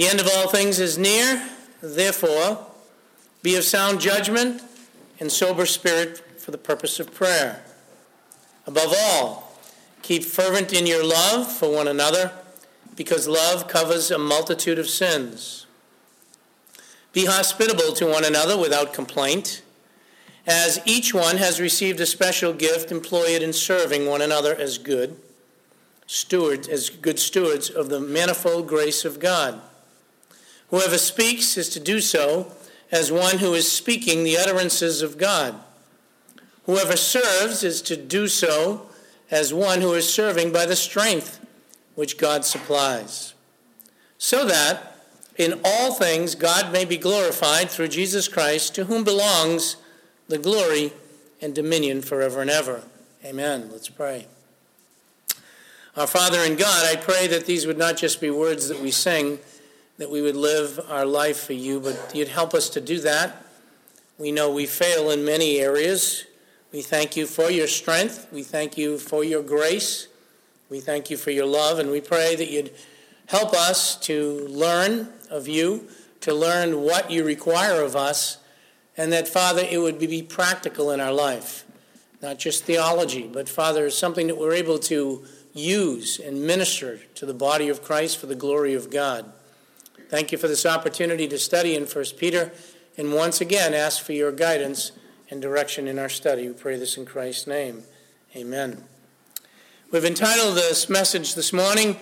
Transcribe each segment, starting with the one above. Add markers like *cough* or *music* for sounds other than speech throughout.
The end of all things is near, therefore, be of sound judgment and sober spirit for the purpose of prayer. Above all, keep fervent in your love for one another, because love covers a multitude of sins. Be hospitable to one another without complaint. As each one has received a special gift, employ it in serving one another as good stewards, as good stewards of the manifold grace of God. Whoever speaks is to do so as one who is speaking the utterances of God. Whoever serves is to do so as one who is serving by the strength which God supplies. So that in all things God may be glorified through Jesus Christ, to whom belongs the glory and dominion forever and ever. Amen. Let's pray. Our Father in God, I pray that these would not just be words that we sing, that we would live our life for you, but you'd help us to do that. We know we fail in many areas. We thank you for your strength. We thank you for your grace. We thank you for your love, and we pray that you'd help us to learn of you, to learn what you require of us, and that, Father, it would be practical in our life. Not just theology, but, Father, something that we're able to use and minister to the body of Christ for the glory of God. Thank you for this opportunity to study in 1 Peter, and once again ask for your guidance and direction in our study. We pray this in Christ's name. Amen. We've entitled this message this morning,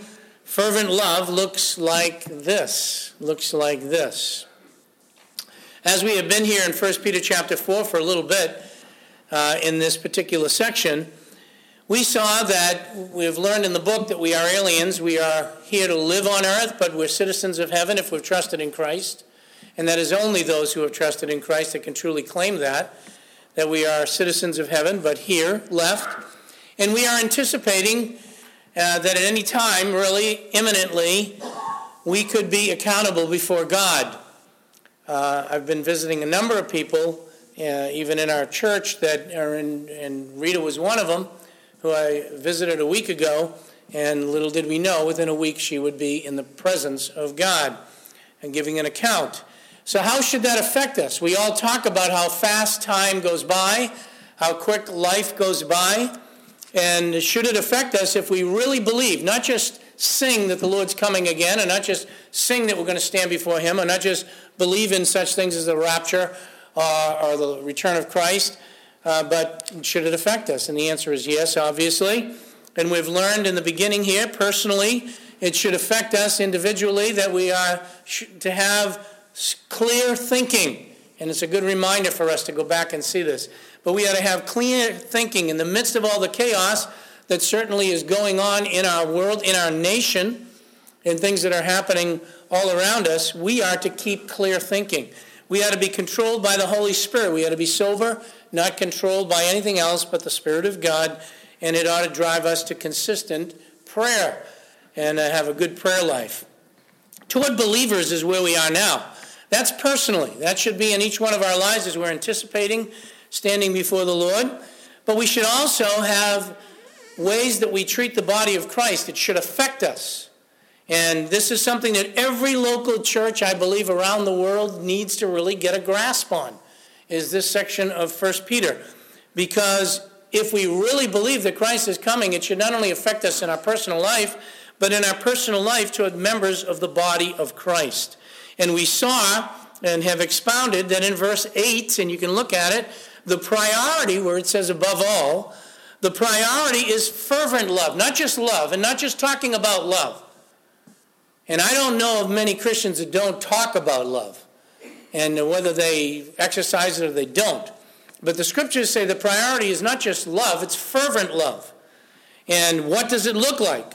Fervent Love Looks Like This. Looks like this. As we have been here in 1 Peter chapter 4 for a little bit uh, in this particular section, we saw that we've learned in the book that we are aliens. We are here to live on earth, but we're citizens of heaven if we've trusted in Christ. And that is only those who have trusted in Christ that can truly claim that that we are citizens of heaven, but here, left. And we are anticipating uh, that at any time, really imminently, we could be accountable before God. Uh, I've been visiting a number of people, uh, even in our church, that are in, and Rita was one of them, who I visited a week ago. And little did we know, within a week, she would be in the presence of God and giving an account. So, how should that affect us? We all talk about how fast time goes by, how quick life goes by. And should it affect us if we really believe, not just sing that the Lord's coming again, and not just sing that we're going to stand before Him, or not just believe in such things as the rapture uh, or the return of Christ, uh, but should it affect us? And the answer is yes, obviously. And we've learned in the beginning here, personally, it should affect us individually that we are to have clear thinking. And it's a good reminder for us to go back and see this. But we ought to have clear thinking in the midst of all the chaos that certainly is going on in our world, in our nation, and things that are happening all around us. We are to keep clear thinking. We ought to be controlled by the Holy Spirit. We ought to be sober, not controlled by anything else but the Spirit of God. And it ought to drive us to consistent prayer and uh, have a good prayer life. Toward believers is where we are now. That's personally. That should be in each one of our lives as we're anticipating standing before the Lord. But we should also have ways that we treat the body of Christ. It should affect us. And this is something that every local church, I believe, around the world needs to really get a grasp on, is this section of 1 Peter. Because if we really believe that Christ is coming, it should not only affect us in our personal life, but in our personal life to members of the body of Christ. And we saw and have expounded that in verse 8, and you can look at it, the priority, where it says above all, the priority is fervent love, not just love, and not just talking about love. And I don't know of many Christians that don't talk about love, and whether they exercise it or they don't. But the scriptures say the priority is not just love, it's fervent love. And what does it look like?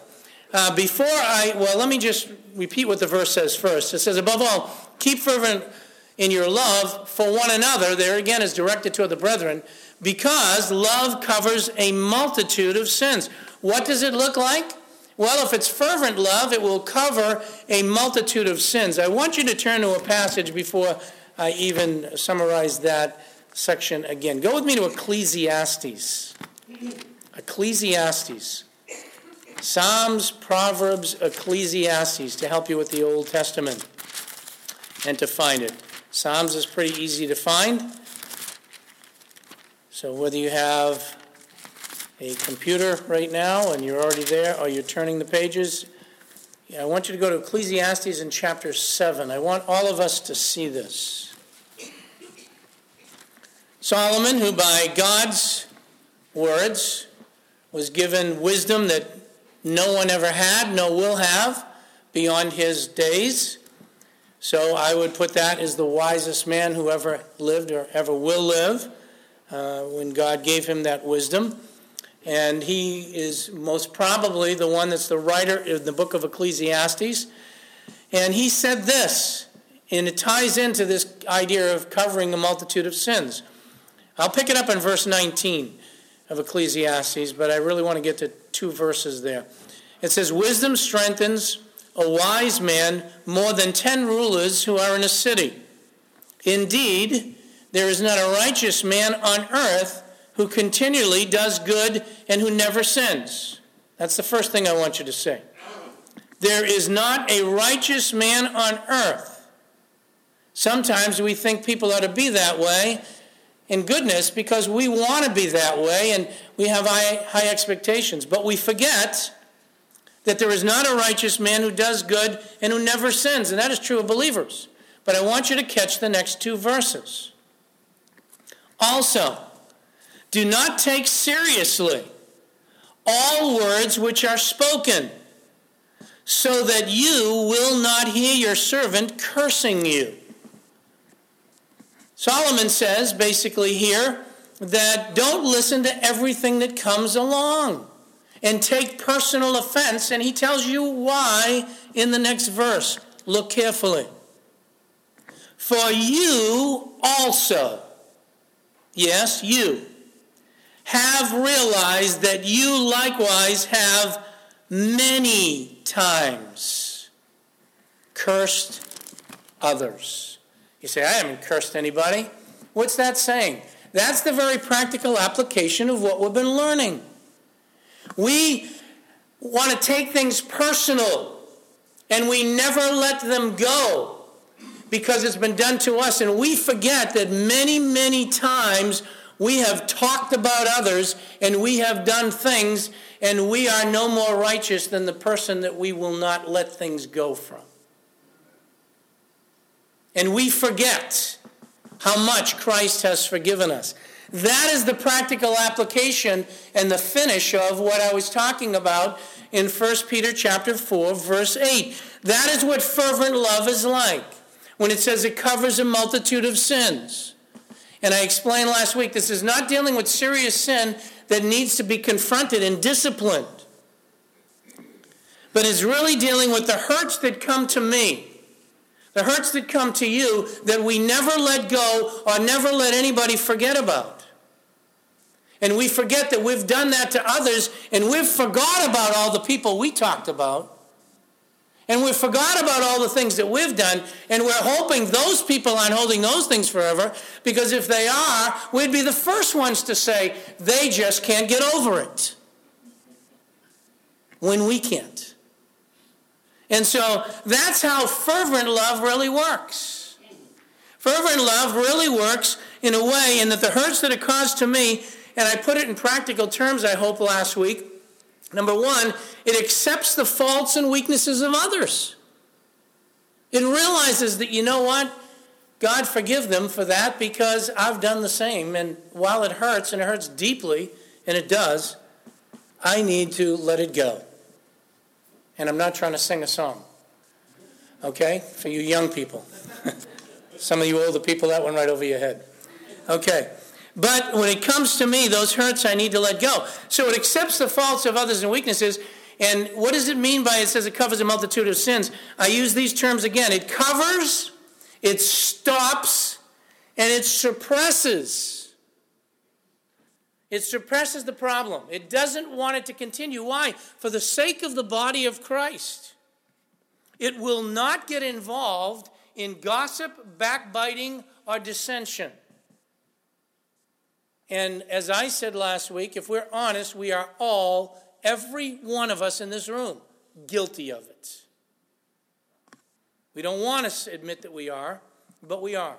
Uh, before I, well, let me just repeat what the verse says first. It says, above all, keep fervent in your love for one another. There again is directed toward the brethren, because love covers a multitude of sins. What does it look like? Well, if it's fervent love, it will cover a multitude of sins. I want you to turn to a passage before I even summarize that section again. Go with me to Ecclesiastes. Ecclesiastes. Psalms, Proverbs, Ecclesiastes to help you with the Old Testament and to find it. Psalms is pretty easy to find. So whether you have a computer right now and you're already there or you're turning the pages, I want you to go to Ecclesiastes in chapter 7. I want all of us to see this. Solomon, who by God's words was given wisdom that no one ever had, no will have beyond his days. So I would put that as the wisest man who ever lived or ever will live uh, when God gave him that wisdom. And he is most probably the one that's the writer in the book of Ecclesiastes. And he said this, and it ties into this idea of covering a multitude of sins. I'll pick it up in verse 19 of Ecclesiastes, but I really want to get to two verses there. It says, Wisdom strengthens a wise man more than ten rulers who are in a city. Indeed, there is not a righteous man on earth who continually does good and who never sins. That's the first thing I want you to say. There is not a righteous man on earth. Sometimes we think people ought to be that way, in goodness because we want to be that way and we have high, high expectations. But we forget that there is not a righteous man who does good and who never sins. And that is true of believers. But I want you to catch the next two verses. Also, do not take seriously all words which are spoken, so that you will not hear your servant cursing you. Solomon says basically here that don't listen to everything that comes along and take personal offense. And he tells you why in the next verse. Look carefully. For you also, yes, you, have realized that you likewise have many times cursed others. You say, I haven't cursed anybody. What's that saying? That's the very practical application of what we've been learning. We want to take things personal and we never let them go because it's been done to us. And we forget that many, many times we have talked about others and we have done things and we are no more righteous than the person that we will not let things go from and we forget how much Christ has forgiven us. That is the practical application and the finish of what I was talking about in 1 Peter chapter 4 verse 8. That is what fervent love is like. When it says it covers a multitude of sins. And I explained last week this is not dealing with serious sin that needs to be confronted and disciplined. But is really dealing with the hurts that come to me the hurts that come to you that we never let go or never let anybody forget about. And we forget that we've done that to others and we've forgot about all the people we talked about. And we forgot about all the things that we've done, and we're hoping those people aren't holding those things forever, because if they are, we'd be the first ones to say, they just can't get over it. When we can't. And so that's how fervent love really works. Fervent love really works in a way in that the hurts that it caused to me, and I put it in practical terms, I hope, last week. Number one, it accepts the faults and weaknesses of others. It realizes that, you know what? God forgive them for that because I've done the same. And while it hurts, and it hurts deeply, and it does, I need to let it go. And I'm not trying to sing a song. Okay? For you young people. *laughs* Some of you older people, that went right over your head. Okay. But when it comes to me, those hurts I need to let go. So it accepts the faults of others and weaknesses. And what does it mean by it says it covers a multitude of sins? I use these terms again. It covers, it stops, and it suppresses. It suppresses the problem. It doesn't want it to continue. Why? For the sake of the body of Christ. It will not get involved in gossip, backbiting, or dissension. And as I said last week, if we're honest, we are all every one of us in this room, guilty of it. We don't want to admit that we are, but we are.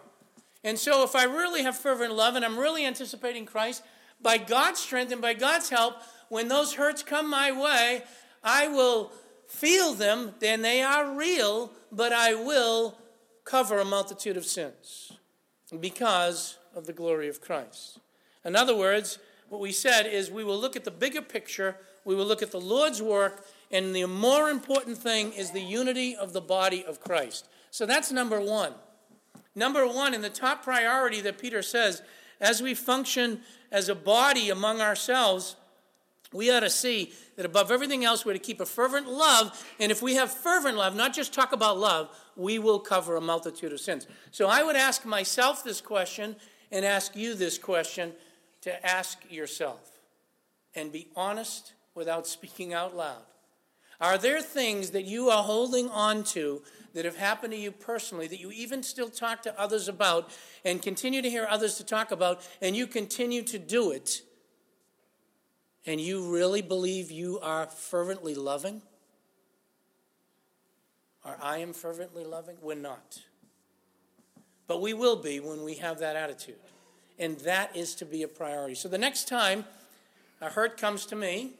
And so, if I really have fervent love and I'm really anticipating Christ, by God's strength and by God's help, when those hurts come my way, I will feel them, then they are real, but I will cover a multitude of sins because of the glory of Christ. In other words, what we said is we will look at the bigger picture, we will look at the Lord's work, and the more important thing is the unity of the body of Christ. So that's number one. Number one, in the top priority that Peter says, as we function as a body among ourselves, we ought to see that above everything else, we're to keep a fervent love. And if we have fervent love, not just talk about love, we will cover a multitude of sins. So I would ask myself this question and ask you this question to ask yourself and be honest without speaking out loud. Are there things that you are holding on to that have happened to you personally that you even still talk to others about and continue to hear others to talk about and you continue to do it? And you really believe you are fervently loving? Or I am fervently loving? We're not. But we will be when we have that attitude. And that is to be a priority. So the next time a hurt comes to me,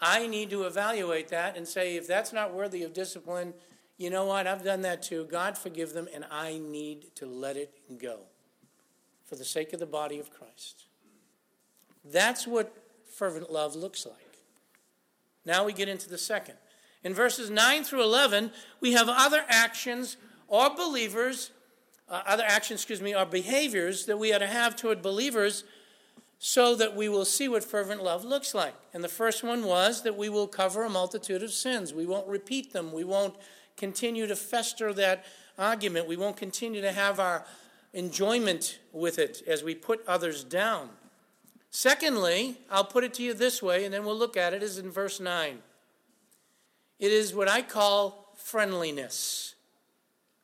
I need to evaluate that and say, if that's not worthy of discipline, you know what? I've done that too. God forgive them, and I need to let it go for the sake of the body of Christ. That's what fervent love looks like. Now we get into the second. In verses 9 through 11, we have other actions or believers, uh, other actions, excuse me, are behaviors that we are to have toward believers so that we will see what fervent love looks like. And the first one was that we will cover a multitude of sins. We won't repeat them. We won't continue to fester that argument. We won't continue to have our enjoyment with it as we put others down. Secondly, I'll put it to you this way, and then we'll look at it, is in verse 9. It is what I call friendliness.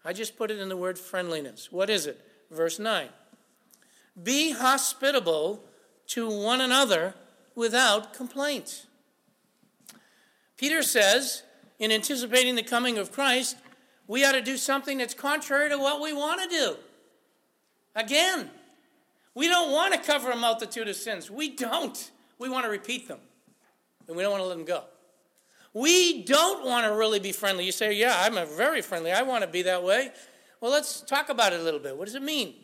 I just put it in the word friendliness. What is it? Verse 9. Be hospitable to one another without complaint. Peter says, in anticipating the coming of Christ, we ought to do something that's contrary to what we want to do. Again, we don't want to cover a multitude of sins. We don't. We want to repeat them, and we don't want to let them go. We don't want to really be friendly. You say, Yeah, I'm very friendly. I want to be that way. Well, let's talk about it a little bit. What does it mean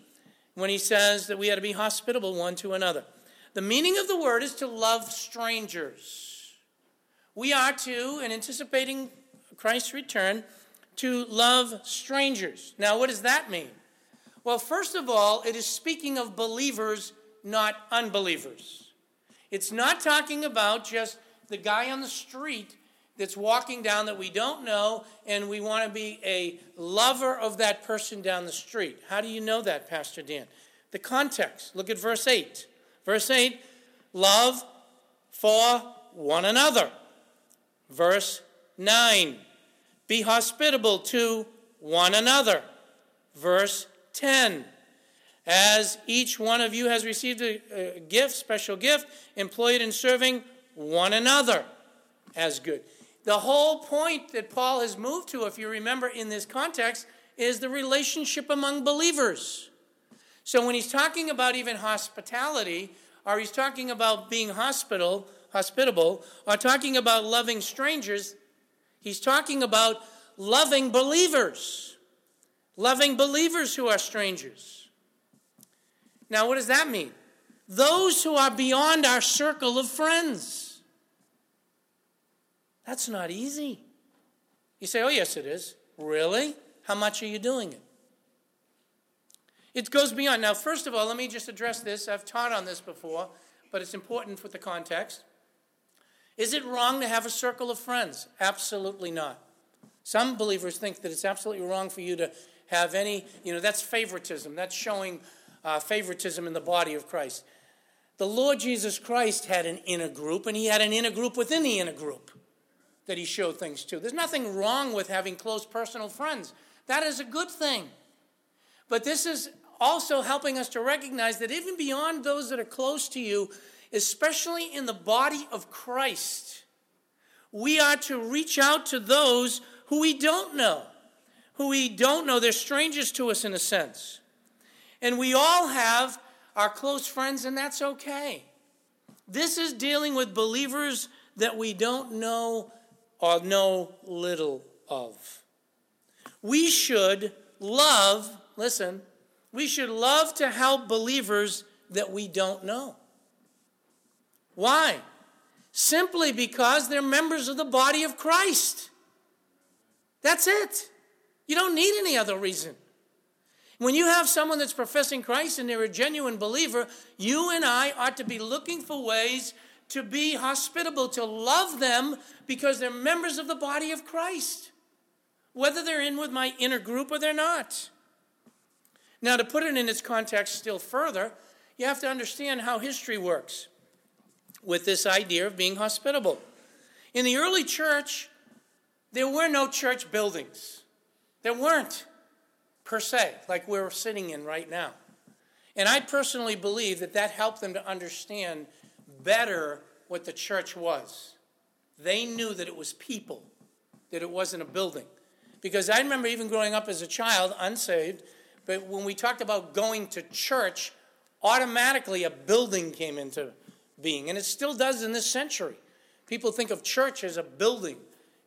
when he says that we ought to be hospitable one to another? The meaning of the word is to love strangers. We are to, in anticipating Christ's return, to love strangers. Now, what does that mean? Well, first of all, it is speaking of believers, not unbelievers. It's not talking about just the guy on the street that's walking down that we don't know, and we want to be a lover of that person down the street. How do you know that, Pastor Dan? The context. Look at verse 8. Verse 8 love for one another. Verse 9 be hospitable to one another. Verse 10. As each one of you has received a, gift, special gift, employ it in serving one another as good. The whole point that Paul has moved to, if you remember in this context, is the relationship among believers. So when he's talking about even hospitality, or he's talking about being hospital, hospitable, or talking about loving strangers, he's talking about loving believers loving believers who are strangers. Now, what does that mean? Those who are beyond our circle of friends. That's not easy. You say, oh, yes, it is. Really? How much are you doing it? It goes beyond. Now, first of all, let me just address this. I've taught on this before, but it's important with the context. Is it wrong to have a circle of friends? Absolutely not. Some believers think that it's absolutely wrong for you to have any, you know, that's favoritism. That's showing uh, favoritism in the body of Christ. The Lord Jesus Christ had an inner group, and he had an inner group within the inner group that he showed things to. There's nothing wrong with having close personal friends, that is a good thing. But this is also helping us to recognize that even beyond those that are close to you, especially in the body of Christ, we are to reach out to those who we don't know, who we don't know. They're strangers to us in a sense. And we all have our close friends, and that's okay. This is dealing with believers that we don't know or know little of. We should love, listen, we should love to help believers that we don't know. Why? Simply because they're members of the body of Christ. That's it. You don't need any other reason. When you have someone that's professing Christ and they're a genuine believer, you and I ought to be looking for ways to be hospitable, to love them because they're members of the body of Christ, whether they're in with my inner group or they're not. Now, to put it in its context still further, you have to understand how history works with this idea of being hospitable. In the early church, there were no church buildings. There weren't, per se, like we're sitting in right now. And I personally believe that that helped them to understand better what the church was. They knew that it was people, that it wasn't a building. Because I remember even growing up as a child, unsaved, but when we talked about going to church, automatically a building came into being. And it still does in this century. People think of church as a building,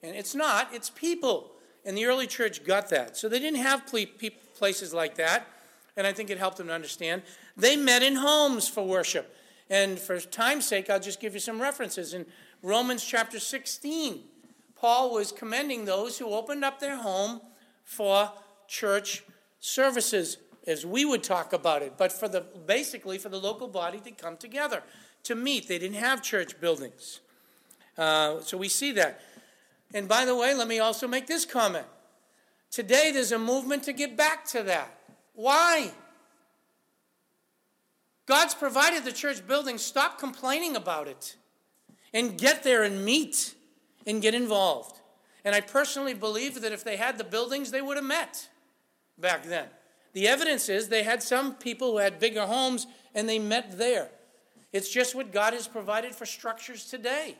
and it's not, it's people. And the early church got that. So they didn't have places like that, and I think it helped them to understand. They met in homes for worship. And for time's sake, I'll just give you some references. In Romans chapter 16, Paul was commending those who opened up their home for church services, as we would talk about it, but for the basically for the local body to come together to meet. They didn't have church buildings. Uh, so we see that. And by the way, let me also make this comment. Today, there's a movement to get back to that. Why? God's provided the church building. Stop complaining about it and get there and meet and get involved. And I personally believe that if they had the buildings, they would have met back then. The evidence is they had some people who had bigger homes and they met there. It's just what God has provided for structures today.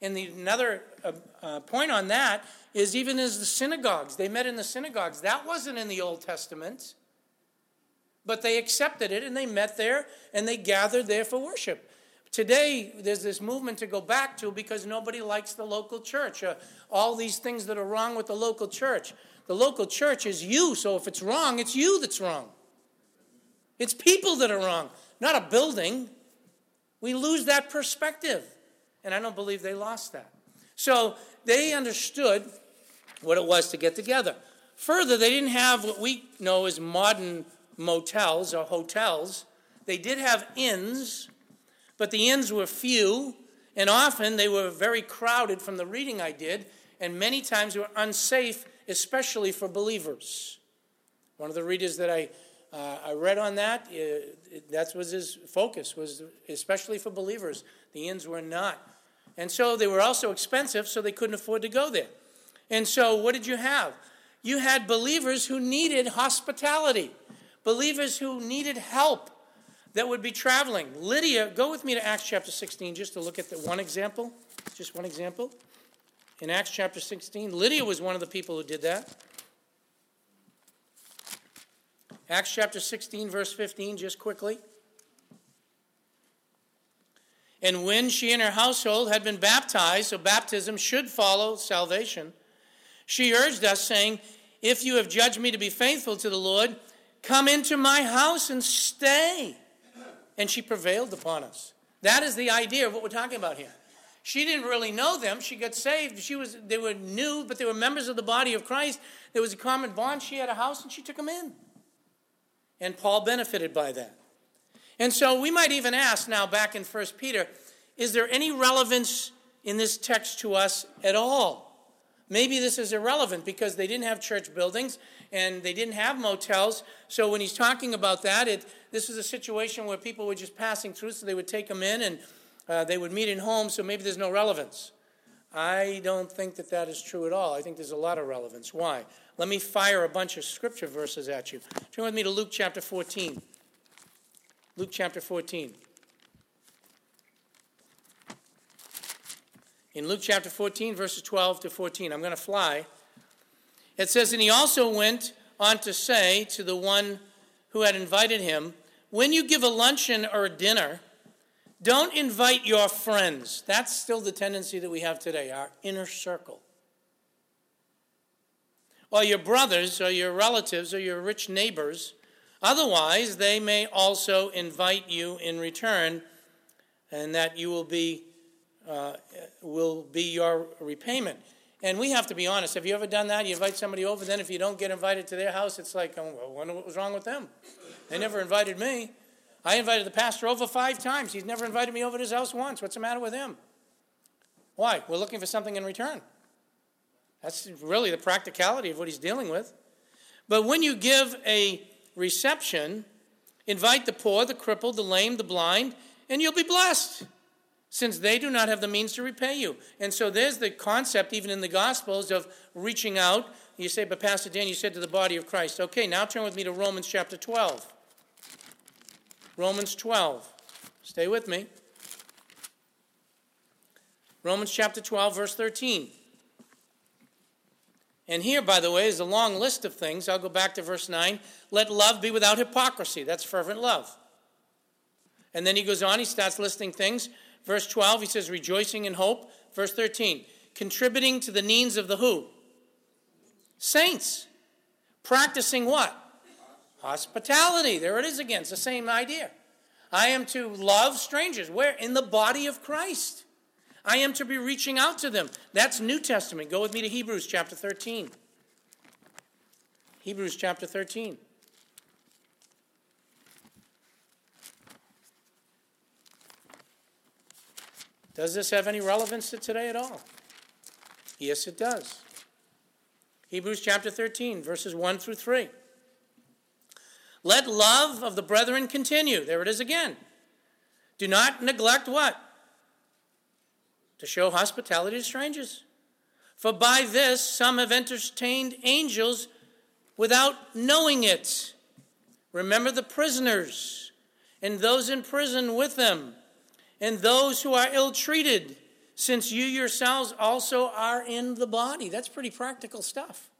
And the, another uh, uh, point on that is even as the synagogues, they met in the synagogues. That wasn't in the Old Testament, but they accepted it and they met there and they gathered there for worship. Today, there's this movement to go back to because nobody likes the local church. Uh, all these things that are wrong with the local church. The local church is you, so if it's wrong, it's you that's wrong. It's people that are wrong, not a building. We lose that perspective. And I don't believe they lost that. So they understood what it was to get together. Further, they didn't have what we know as modern motels or hotels. They did have inns, but the inns were few, and often they were very crowded from the reading I did, and many times were unsafe, especially for believers. One of the readers that I uh, I read on that. Uh, that was his focus, was especially for believers. The inns were not. And so they were also expensive, so they couldn't afford to go there. And so what did you have? You had believers who needed hospitality, believers who needed help that would be traveling. Lydia, go with me to Acts chapter 16 just to look at the one example. Just one example. In Acts chapter 16, Lydia was one of the people who did that. Acts chapter 16, verse 15, just quickly. And when she and her household had been baptized, so baptism should follow salvation, she urged us, saying, If you have judged me to be faithful to the Lord, come into my house and stay. And she prevailed upon us. That is the idea of what we're talking about here. She didn't really know them. She got saved. She was, they were new, but they were members of the body of Christ. There was a common bond. She had a house and she took them in. And Paul benefited by that. And so we might even ask now, back in 1 Peter, is there any relevance in this text to us at all? Maybe this is irrelevant because they didn't have church buildings and they didn't have motels. So when he's talking about that, it, this is a situation where people were just passing through, so they would take them in and uh, they would meet in homes, so maybe there's no relevance. I don't think that that is true at all. I think there's a lot of relevance. Why? Let me fire a bunch of scripture verses at you. Turn with me to Luke chapter 14. Luke chapter 14. In Luke chapter 14, verses 12 to 14. I'm going to fly. It says, And he also went on to say to the one who had invited him, When you give a luncheon or a dinner, don't invite your friends. That's still the tendency that we have today, our inner circle. Or your brothers, or your relatives, or your rich neighbors. Otherwise, they may also invite you in return, and that you will be uh, will be your repayment. And we have to be honest. Have you ever done that? You invite somebody over, then if you don't get invited to their house, it's like, oh, I wonder what was wrong with them. They never invited me. I invited the pastor over five times. He's never invited me over to his house once. What's the matter with him? Why? We're looking for something in return. That's really the practicality of what he's dealing with. But when you give a reception, invite the poor, the crippled, the lame, the blind, and you'll be blessed since they do not have the means to repay you. And so there's the concept, even in the Gospels, of reaching out. You say, but Pastor Dan, you said to the body of Christ. Okay, now turn with me to Romans chapter 12. Romans 12. Stay with me. Romans chapter 12, verse 13. And here, by the way, is a long list of things. I'll go back to verse 9. Let love be without hypocrisy. That's fervent love. And then he goes on, he starts listing things. Verse 12, he says, rejoicing in hope. Verse 13, contributing to the needs of the who? Saints. Practicing what? Hospitality. There it is again. It's the same idea. I am to love strangers. Where? In the body of Christ. I am to be reaching out to them. That's New Testament. Go with me to Hebrews chapter 13. Hebrews chapter 13. Does this have any relevance to today at all? Yes, it does. Hebrews chapter 13, verses 1 through 3. Let love of the brethren continue. There it is again. Do not neglect what? To show hospitality to strangers. For by this some have entertained angels without knowing it. Remember the prisoners and those in prison with them and those who are ill treated, since you yourselves also are in the body. That's pretty practical stuff.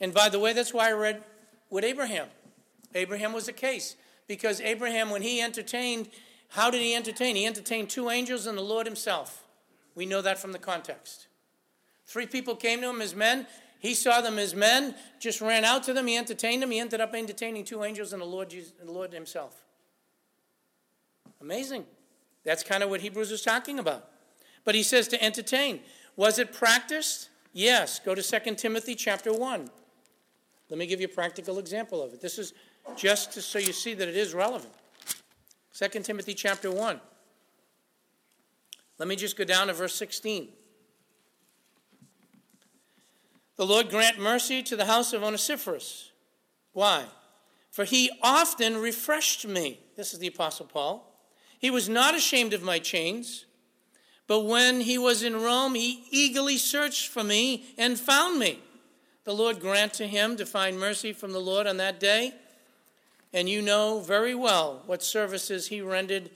And by the way, that's why I read with Abraham. Abraham was a case because Abraham, when he entertained, how did he entertain? He entertained two angels and the Lord himself. We know that from the context. Three people came to him as men. He saw them as men, just ran out to them. He entertained them. He ended up entertaining two angels and the Lord, and the Lord himself. Amazing. That's kind of what Hebrews is talking about. But he says to entertain. Was it practiced? Yes. Go to 2 Timothy chapter 1. Let me give you a practical example of it. This is just so you see that it is relevant. 2 Timothy chapter 1. Let me just go down to verse 16. The Lord grant mercy to the house of Onesiphorus. Why? For he often refreshed me. This is the Apostle Paul he was not ashamed of my chains, but when he was in Rome, he eagerly searched for me and found me. The Lord grant to him to find mercy from the Lord on that day. And you know very well what services he rendered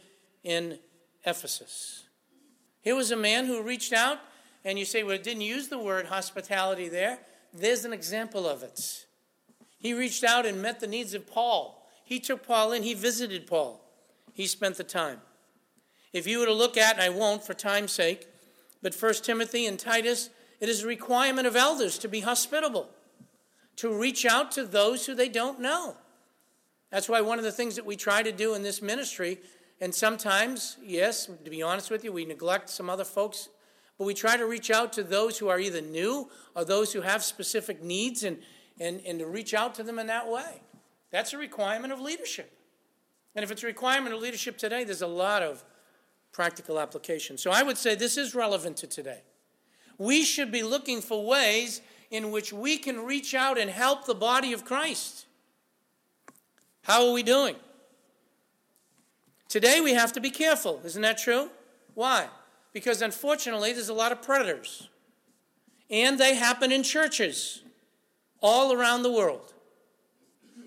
in Ephesus. Here was a man who reached out, and you say, well, it didn't use the word hospitality there. There's an example of it. He reached out and met the needs of Paul. He took Paul in, he visited Paul he spent the time. If you were to look at, and I won't for time's sake, but 1 Timothy and Titus, it is a requirement of elders to be hospitable, to reach out to those who they don't know. That's why one of the things that we try to do in this ministry, and sometimes, yes, to be honest with you, we neglect some other folks, but we try to reach out to those who are either new or those who have specific needs and, and, and to reach out to them in that way. That's a requirement of leadership. And if it's a requirement of leadership today, there's a lot of practical application. So I would say this is relevant to today. We should be looking for ways in which we can reach out and help the body of Christ. How are we doing? Today we have to be careful, isn't that true? Why? Because unfortunately, there's a lot of predators. And they happen in churches all around the world.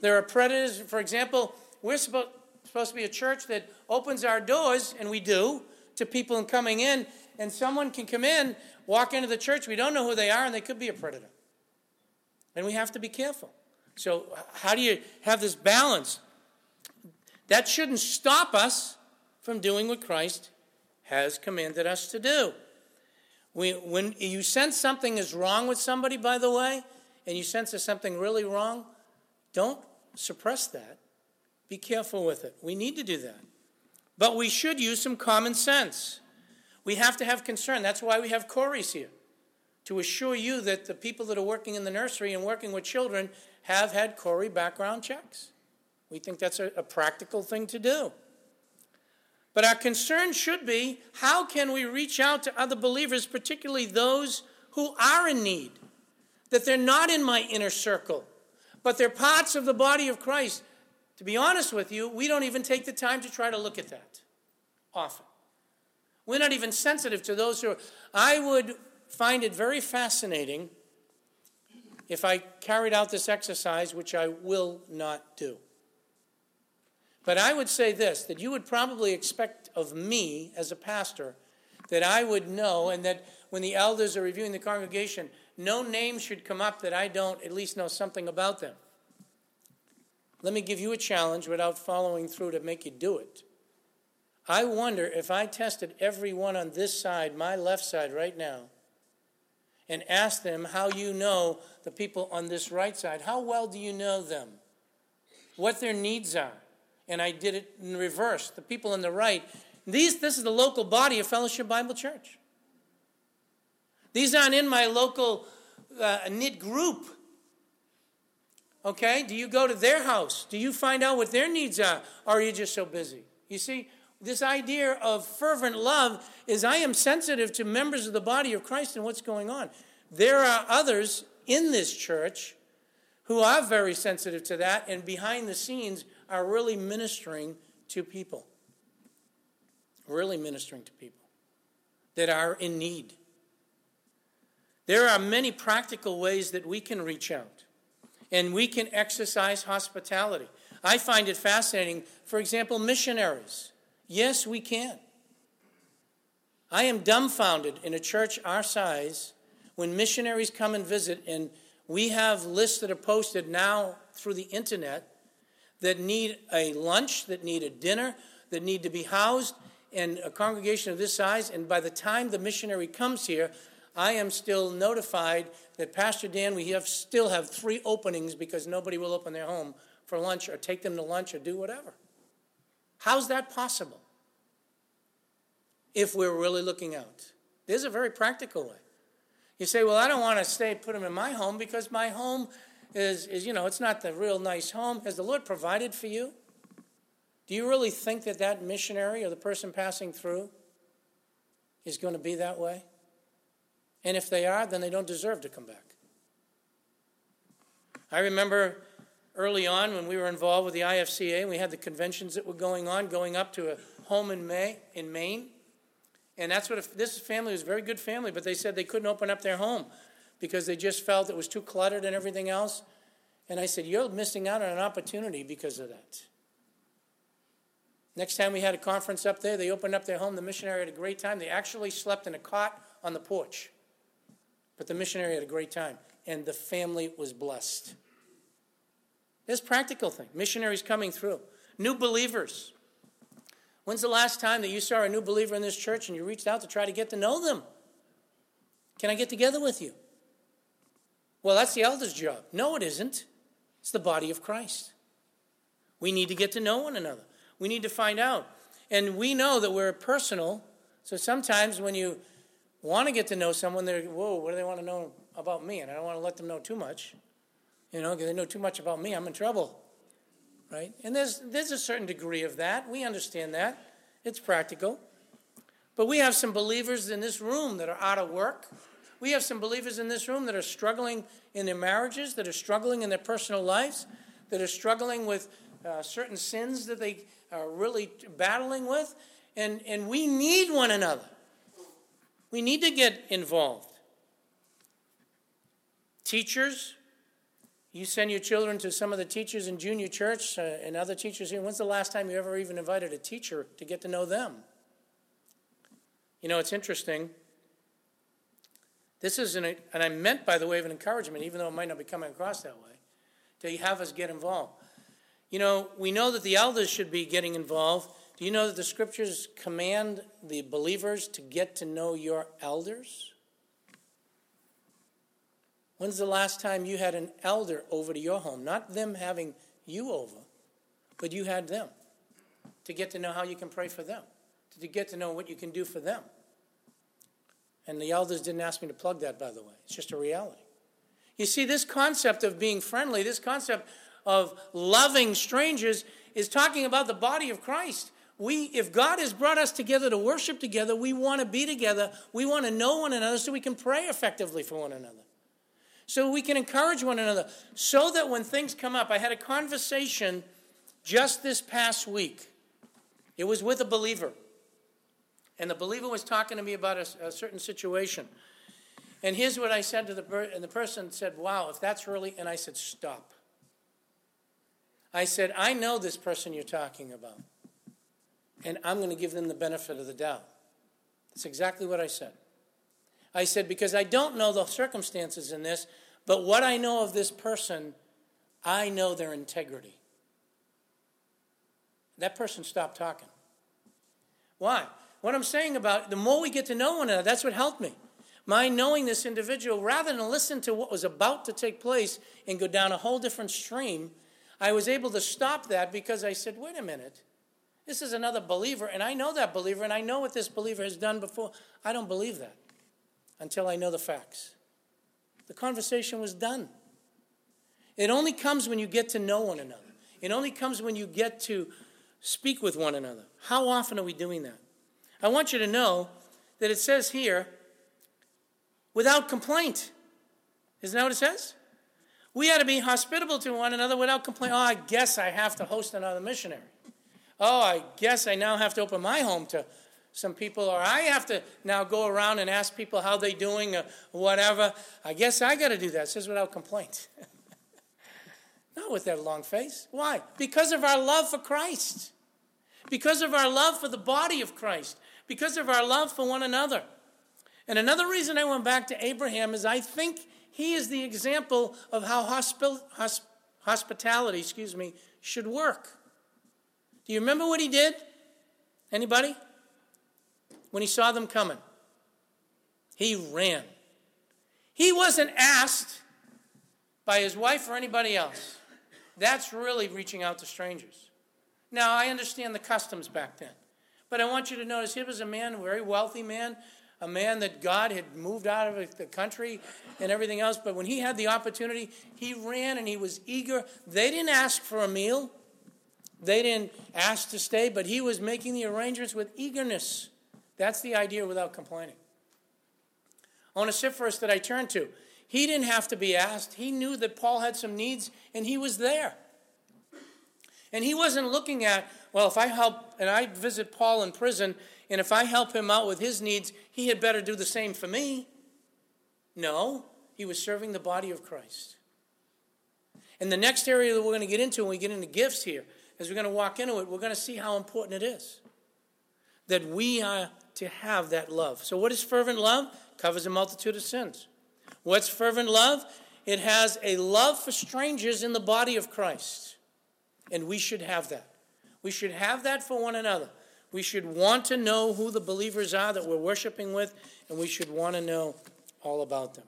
There are predators, for example, we're supposed, supposed to be a church that opens our doors, and we do, to people coming in, and someone can come in, walk into the church, we don't know who they are, and they could be a predator. And we have to be careful. So, how do you have this balance? That shouldn't stop us from doing what Christ has commanded us to do. We, when you sense something is wrong with somebody, by the way, and you sense there's something really wrong, don't suppress that. Be careful with it. We need to do that. But we should use some common sense. We have to have concern. That's why we have CORI's here, to assure you that the people that are working in the nursery and working with children have had CORI background checks. We think that's a, a practical thing to do. But our concern should be how can we reach out to other believers, particularly those who are in need? That they're not in my inner circle, but they're parts of the body of Christ. To be honest with you, we don't even take the time to try to look at that often. We're not even sensitive to those who are. I would find it very fascinating if I carried out this exercise, which I will not do. But I would say this that you would probably expect of me as a pastor that I would know, and that when the elders are reviewing the congregation, no name should come up that I don't at least know something about them. Let me give you a challenge without following through to make you do it. I wonder if I tested everyone on this side, my left side right now, and asked them how you know the people on this right side. How well do you know them? What their needs are? and I did it in reverse. The people on the right, these, this is the local body of Fellowship Bible Church. These aren't in my local uh, knit group. Okay? Do you go to their house? Do you find out what their needs are? Or are you just so busy? You see, this idea of fervent love is I am sensitive to members of the body of Christ and what's going on. There are others in this church who are very sensitive to that and behind the scenes are really ministering to people. Really ministering to people that are in need. There are many practical ways that we can reach out and we can exercise hospitality. I find it fascinating. For example, missionaries. Yes, we can. I am dumbfounded in a church our size when missionaries come and visit, and we have lists that are posted now through the internet that need a lunch, that need a dinner, that need to be housed, and a congregation of this size. And by the time the missionary comes here, I am still notified that Pastor Dan, we have still have three openings because nobody will open their home for lunch or take them to lunch or do whatever. How's that possible? If we're really looking out. There's a very practical way. You say, well, I don't want to stay, put them in my home because my home is, is, you know, it's not the real nice home. Has the Lord provided for you? Do you really think that that missionary or the person passing through is going to be that way? And if they are, then they don't deserve to come back. I remember early on when we were involved with the IFCA we had the conventions that were going on, going up to a home in May in Maine. And that's what this family was a very good family, but they said they couldn't open up their home because they just felt it was too cluttered and everything else. And I said, You're missing out on an opportunity because of that. Next time we had a conference up there, they opened up their home. The missionary had a great time. They actually slept in a cot on the porch. But the missionary had a great time, and the family was blessed. This practical thing. Missionaries coming through. New believers. When's the last time that you saw a new believer in this church and you reached out to try to get to know them? Can I get together with you? Well, that's the elder's job. No, it isn't. It's the body of Christ. We need to get to know one another. We need to find out. And we know that we're personal. So sometimes when you want to get to know someone, they're, whoa, what do they want to know about me? And I don't want to let them know too much. You know, because they know too much about me, I'm in trouble. Right? And there's, there's a certain degree of that. We understand that. It's practical. But we have some believers in this room that are out of work we have some believers in this room that are struggling in their marriages, that are struggling in their personal lives, that are struggling with uh, certain sins that they are really battling with. And, and we need one another. We need to get involved. Teachers, you send your children to some of the teachers in junior church uh, and other teachers here. When's the last time you ever even invited a teacher to get to know them? You know, it's interesting. This is an, and I meant by the way of an encouragement, even though it might not be coming across that way, to have us get involved. You know, we know that the elders should be getting involved. Do you know that the scriptures command the believers to get to know your elders? When's the last time you had an elder over to your home? Not them having you over, but you had them to get to know how you can pray for them, to get to know what you can do for them. And the elders didn't ask me to plug that, by the way. It's just a reality. You see, this concept of being friendly, this concept of loving strangers, is talking about the body of Christ. We, if God has brought us together to worship together, we want to be together. We want to know one another so we can pray effectively for one another so we can encourage one another, so that when things come up, I had a conversation just this past week. It was with a believer. And the believer was talking to me about a, a certain situation. And here's what I said to the person, and the person said, Wow, if that's really, and I said, Stop. I said, I know this person you're talking about, and I'm going to give them the benefit of the doubt. That's exactly what I said. I said, because I don't know the circumstances in this, but what I know of this person, I know their integrity. That person stopped talking. Why? What I'm saying about the more we get to know one another, that's what helped me. My knowing this individual, rather than listen to what was about to take place and go down a whole different stream, I was able to stop that because I said, wait a minute. This is another believer, and I know that believer, and I know what this believer has done before. I don't believe that until I know the facts. The conversation was done. It only comes when you get to know one another. It only comes when you get to speak with one another. How often are we doing that? I want you to know that it says here, without complaint. Isn't that what it says? We ought to be hospitable to one another without complaint. Oh, I guess I have to host another missionary. Oh, I guess I now have to open my home to some people, or I have to now go around and ask people how they're doing or whatever. I guess I got to do that. It says without complaint. *laughs* Not with that long face. Why? Because of our love for Christ. Because of our love for the body of Christ. Because of our love for one another. And another reason I went back to Abraham is I think he is the example of how hospi- hosp- hospitality, excuse me, should work. Do you remember what he did? Anybody? when he saw them coming. He ran. He wasn't asked by his wife or anybody else. That's really reaching out to strangers. Now, I understand the customs back then, but I want you to notice he was a man, a very wealthy man, a man that God had moved out of the country and everything else. But when he had the opportunity, he ran and he was eager. They didn't ask for a meal, they didn't ask to stay, but he was making the arrangements with eagerness. That's the idea without complaining. Onesiphorus that I turned to, he didn't have to be asked. He knew that Paul had some needs, and he was there. And he wasn't looking at, well, if I help, and I visit Paul in prison, and if I help him out with his needs, he had better do the same for me. No, he was serving the body of Christ. And the next area that we're going to get into when we get into gifts here, as we're going to walk into it, we're going to see how important it is that we are to have that love. So, what is fervent love? Covers a multitude of sins. What's fervent love? It has a love for strangers in the body of Christ. And we should have that. We should have that for one another. We should want to know who the believers are that we're worshiping with, and we should want to know all about them.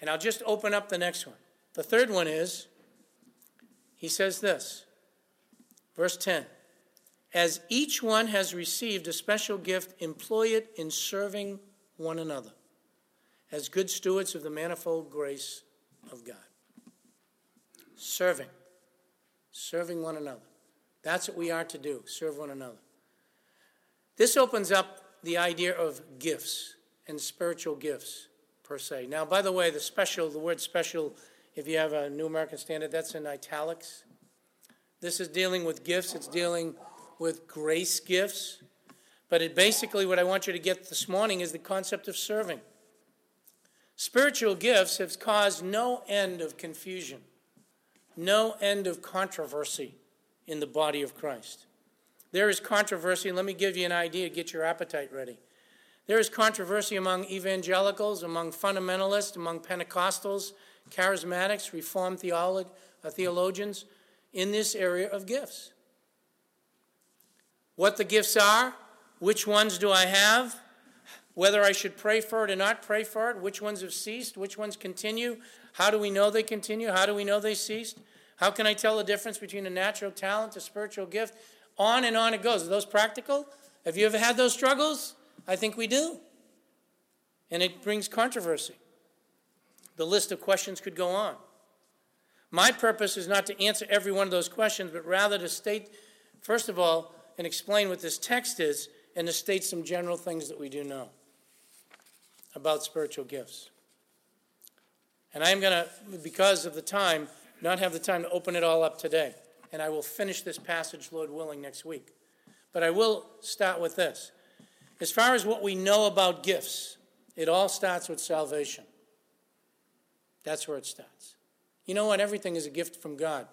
And I'll just open up the next one. The third one is, he says this, verse 10 as each one has received a special gift, employ it in serving one another as good stewards of the manifold grace of God. Serving. Serving one another. That's what we are to do, serve one another. This opens up the idea of gifts and spiritual gifts, per se. Now, by the way, the special, the word special, if you have a New American Standard, that's in italics. This is dealing with gifts, it's dealing with grace gifts. But it basically, what I want you to get this morning is the concept of serving. Spiritual gifts have caused no end of confusion, no end of controversy in the body of Christ. There is controversy. Let me give you an idea, get your appetite ready. There is controversy among evangelicals, among fundamentalists, among Pentecostals, charismatics, Reformed uh, theologians in this area of gifts. What the gifts are, which ones do I have, whether I should pray for it or not pray for it, which ones have ceased, which ones continue, how do we know they continue, how do we know they ceased, how can I tell the difference between a natural talent, a spiritual gift? On and on it goes. Are those practical? Have you ever had those struggles? I think we do. And it brings controversy. The list of questions could go on. My purpose is not to answer every one of those questions, but rather to state, first of all, and explain what this text is, and to state some general things that we do know about spiritual gifts. And I am going to, because of the time, not have the time to open it all up today. And I will finish this passage, Lord willing, next week. But I will start with this. As far as what we know about gifts, it all starts with salvation. That's where it starts. You know what? Everything is a gift from God.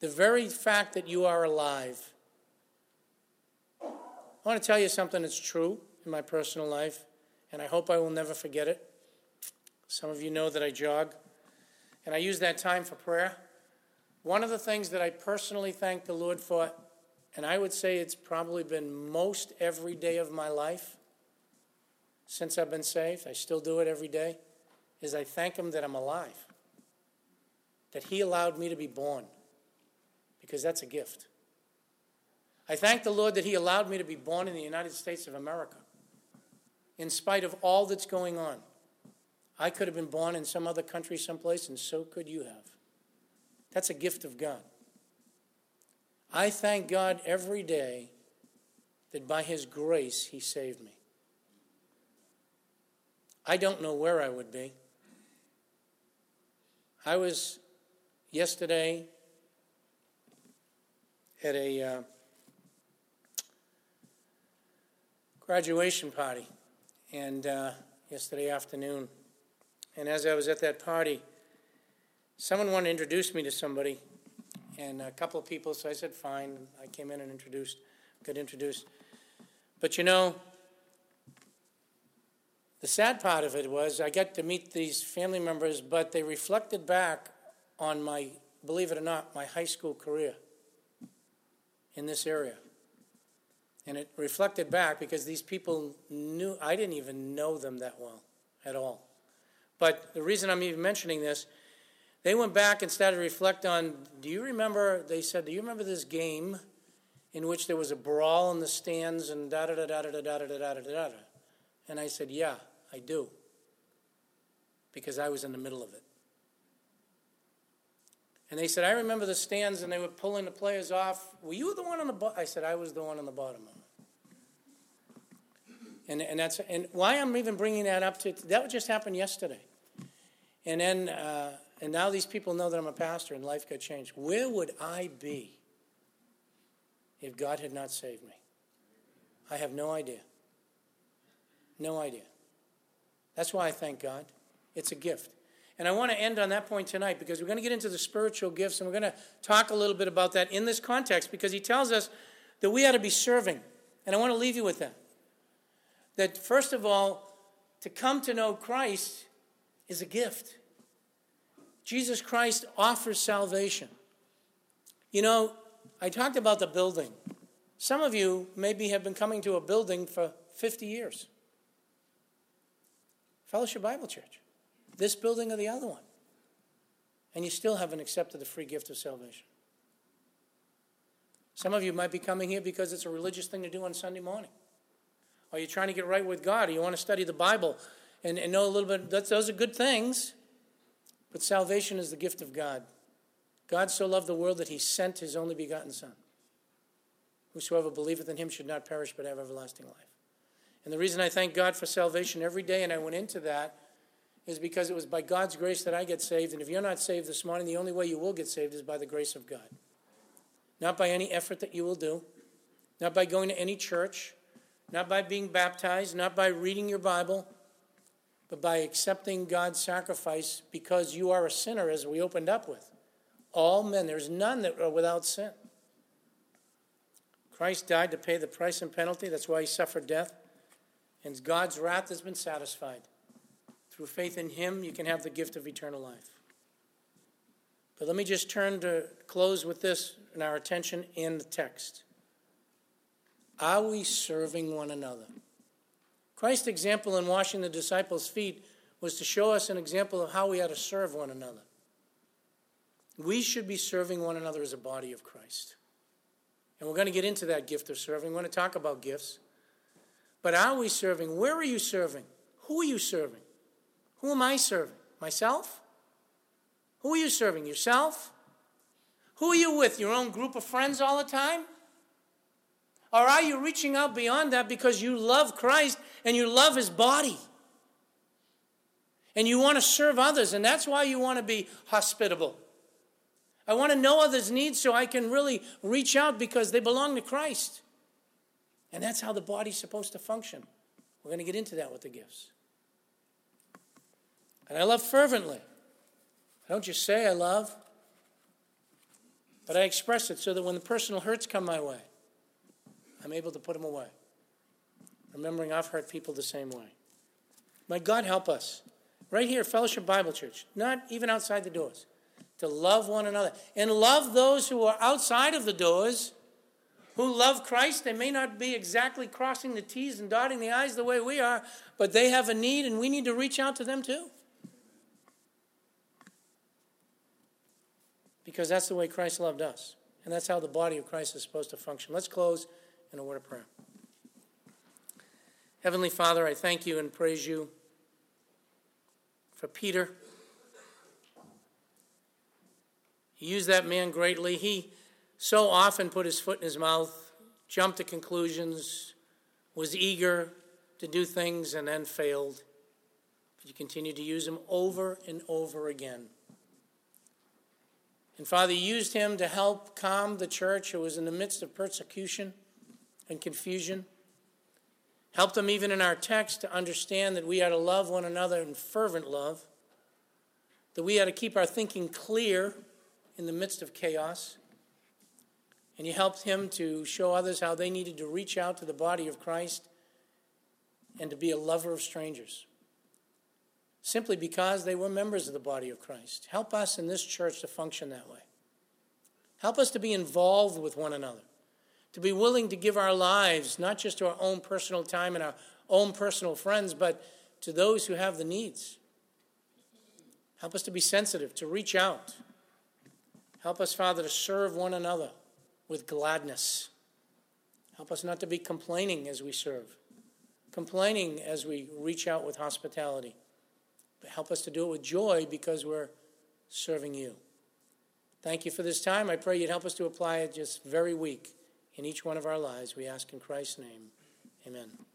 The very fact that you are alive. I want to tell you something that's true in my personal life, and I hope I will never forget it. Some of you know that I jog, and I use that time for prayer. One of the things that I personally thank the Lord for, and I would say it's probably been most every day of my life since I've been saved, I still do it every day, is I thank Him that I'm alive, that He allowed me to be born, because that's a gift. I thank the Lord that He allowed me to be born in the United States of America, in spite of all that's going on. I could have been born in some other country, someplace, and so could you have. That's a gift of God. I thank God every day that by His grace He saved me. I don't know where I would be. I was yesterday at a uh, graduation party, and uh, yesterday afternoon, and as I was at that party, someone wanted to introduce me to somebody, and a couple of people, so I said, fine. I came in and introduced, got introduced. But you know, the sad part of it was I got to meet these family members, but they reflected back on my, believe it or not, my high school career in this area. And it reflected back because these people knew, I didn't even know them that well at all. But the reason I'm even mentioning this, they went back and started to reflect on do you remember, they said, do you remember this game in which there was a brawl in the stands and da da da da da da da da da da da? And I said, yeah. I do. Because I was in the middle of it. And they said, I remember the stands and they were pulling the players off. Were you the one on the bottom? I said, I was the one on the bottom And, and, that's, and why I'm even bringing that up to, that just happened yesterday. And then, uh, and now these people know that I'm a pastor and life got changed. Where would I be if God had not saved me? I have no idea. No idea. That's why I thank God. It's a gift. And I want to end on that point tonight because we're going to get into the spiritual gifts and we're going to talk a little bit about that in this context because he tells us that we ought to be serving. And I want to leave you with that. That first of all, to come to know Christ is a gift. Jesus Christ offers salvation. You know, I talked about the building. Some of you maybe have been coming to a building for 50 years. Fellowship Bible Church, this building or the other one. And you still haven't accepted the free gift of salvation. Some of you might be coming here because it's a religious thing to do on Sunday morning. Or you're trying to get right with God, or you want to study the Bible and, and know a little bit. That's, those are good things. But salvation is the gift of God. God so loved the world that he sent his only begotten Son. Whosoever believeth in him should not perish but have everlasting life. And the reason I thank God for salvation every day, and I went into that, is because it was by God's grace that I get saved. And if you're not saved this morning, the only way you will get saved is by the grace of God. Not by any effort that you will do, not by going to any church, not by being baptized, not by reading your Bible, but by accepting God's sacrifice because you are a sinner, as we opened up with. All men, there's none that are without sin. Christ died to pay the price and penalty. That's why he suffered death. And God's wrath has been satisfied. Through faith in him, you can have the gift of eternal life. But let me just turn to close with this in our attention in the text. Are we serving one another? Christ's example in washing the disciples' feet was to show us an example of how we ought to serve one another. We should be serving one another as a body of Christ. And we're going to get into that gift of serving. We're going to talk about gifts. But are we serving? Where are you serving? Who are you serving? Who am I serving? Myself? Who are you serving? Yourself? Who are you with? Your own group of friends all the time? Or are you reaching out beyond that because you love Christ and you love his body? And you want to serve others, and that's why you want to be hospitable. I want to know others' needs so I can really reach out because they belong to Christ. And that's how the body's supposed to function. We're going to get into that with the gifts. And I love fervently. I don't just say I love, but I express it so that when the personal hurts come my way, I'm able to put them away. Remembering I've hurt people the same way. My God help us. Right here, Fellowship Bible Church, not even outside the doors, to love one another and love those who are outside of the doors who love Christ. They may not be exactly crossing the T's and dotting the I's the way we are, but they have a need and we need to reach out to them too. because that's the way Christ loved us. And that's how the body of Christ is supposed to function. Let's close in a word of prayer. Heavenly Father, I thank you and praise you for Peter. He used that man greatly. He so often put his foot in his mouth, jumped to conclusions, was eager to do things, and then failed. But you continued to use him over and over again. And Father, used him to help calm the church who was in the midst of persecution and confusion. Help them, even in our text, to understand that we are to love one another in fervent love, that we are to keep our thinking clear in the midst of chaos. And you helped him to show others how they needed to reach out to the body of Christ and to be a lover of strangers simply because they were members of the body of Christ. Help us in this church to function that way. Help us to be involved with one another, to be willing to give our lives, not just to our own personal time and our own personal friends, but to those who have the needs. Help us to be sensitive, to reach out. Help us, Father, to serve one another with gladness. Help us not to be complaining as we serve, complaining as we reach out with hospitality. But help us to do it with joy because we're serving you. Thank you for this time. I pray you'd help us to apply it just very week in each one of our lives. We ask in Christ's name. Amen.